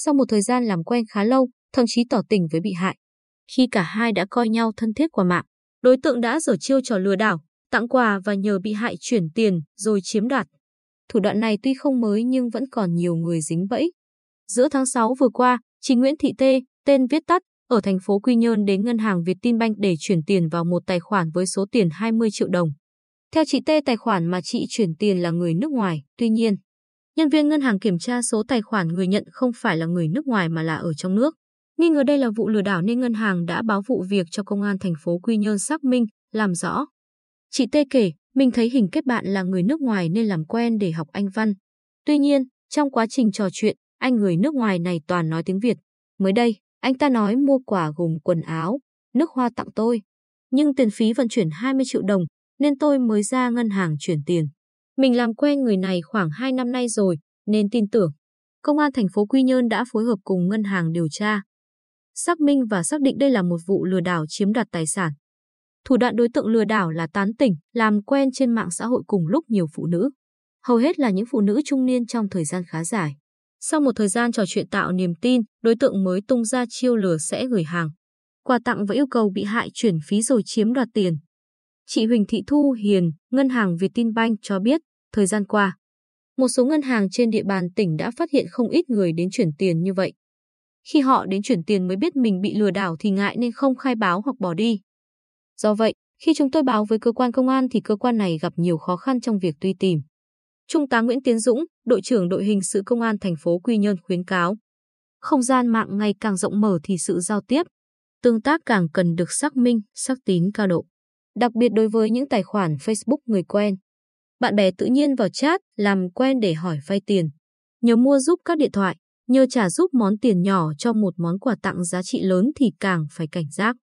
Sau một thời gian làm quen khá lâu, thậm chí tỏ tình với bị hại. Khi cả hai đã coi nhau thân thiết qua mạng, đối tượng đã dở chiêu trò lừa đảo, tặng quà và nhờ bị hại chuyển tiền rồi chiếm đoạt. Thủ đoạn này tuy không mới nhưng vẫn còn nhiều người dính bẫy. Giữa tháng 6 vừa qua, chị Nguyễn Thị Tê, tên viết tắt, ở thành phố Quy Nhơn đến ngân hàng Vietinbank để chuyển tiền vào một tài khoản với số tiền 20 triệu đồng. Theo chị Tê, tài khoản mà chị chuyển tiền là người nước ngoài, tuy nhiên, nhân viên ngân hàng kiểm tra số tài khoản người nhận không phải là người nước ngoài mà là ở trong nước. Nghi ngờ đây là vụ lừa đảo nên ngân hàng đã báo vụ việc cho công an thành phố Quy Nhơn xác minh, làm rõ. Chị Tê kể, mình thấy hình kết bạn là người nước ngoài nên làm quen để học Anh văn. Tuy nhiên, trong quá trình trò chuyện, anh người nước ngoài này toàn nói tiếng Việt. Mới đây, anh ta nói mua quà gồm quần áo, nước hoa tặng tôi. Nhưng tiền phí vận chuyển 20 triệu đồng, nên tôi mới ra ngân hàng chuyển tiền. Mình làm quen người này khoảng 2 năm nay rồi, nên tin tưởng. Công an thành phố Quy Nhơn đã phối hợp cùng ngân hàng điều tra, xác minh và xác định đây là một vụ lừa đảo chiếm đoạt tài sản. Thủ đoạn đối tượng lừa đảo là tán tỉnh, làm quen trên mạng xã hội cùng lúc nhiều phụ nữ. Hầu hết là những phụ nữ trung niên trong thời gian khá dài. Sau một thời gian trò chuyện tạo niềm tin, đối tượng mới tung ra chiêu lừa sẽ gửi hàng, quà tặng và yêu cầu bị hại chuyển phí rồi chiếm đoạt tiền. Chị Huỳnh Thị Thu Hiền, Ngân hàng Vietinbank cho biết, thời gian qua, một số ngân hàng trên địa bàn tỉnh đã phát hiện không ít người đến chuyển tiền như vậy. Khi họ đến chuyển tiền mới biết mình bị lừa đảo thì ngại nên không khai báo hoặc bỏ đi. Do vậy, khi chúng tôi báo với cơ quan công an thì cơ quan này gặp nhiều khó khăn trong việc truy tìm. Trung tá Nguyễn Tiến Dũng, đội trưởng đội hình sự công an thành phố Quy Nhơn khuyến cáo, không gian mạng ngày càng rộng mở thì sự giao tiếp, tương tác càng cần được xác minh, xác tín cao độ. Đặc biệt đối với những tài khoản Facebook người quen. Bạn bè tự nhiên vào chat làm quen để hỏi vay tiền, nhờ mua giúp các điện thoại, nhờ trả giúp món tiền nhỏ cho một món quà tặng giá trị lớn thì càng phải cảnh giác.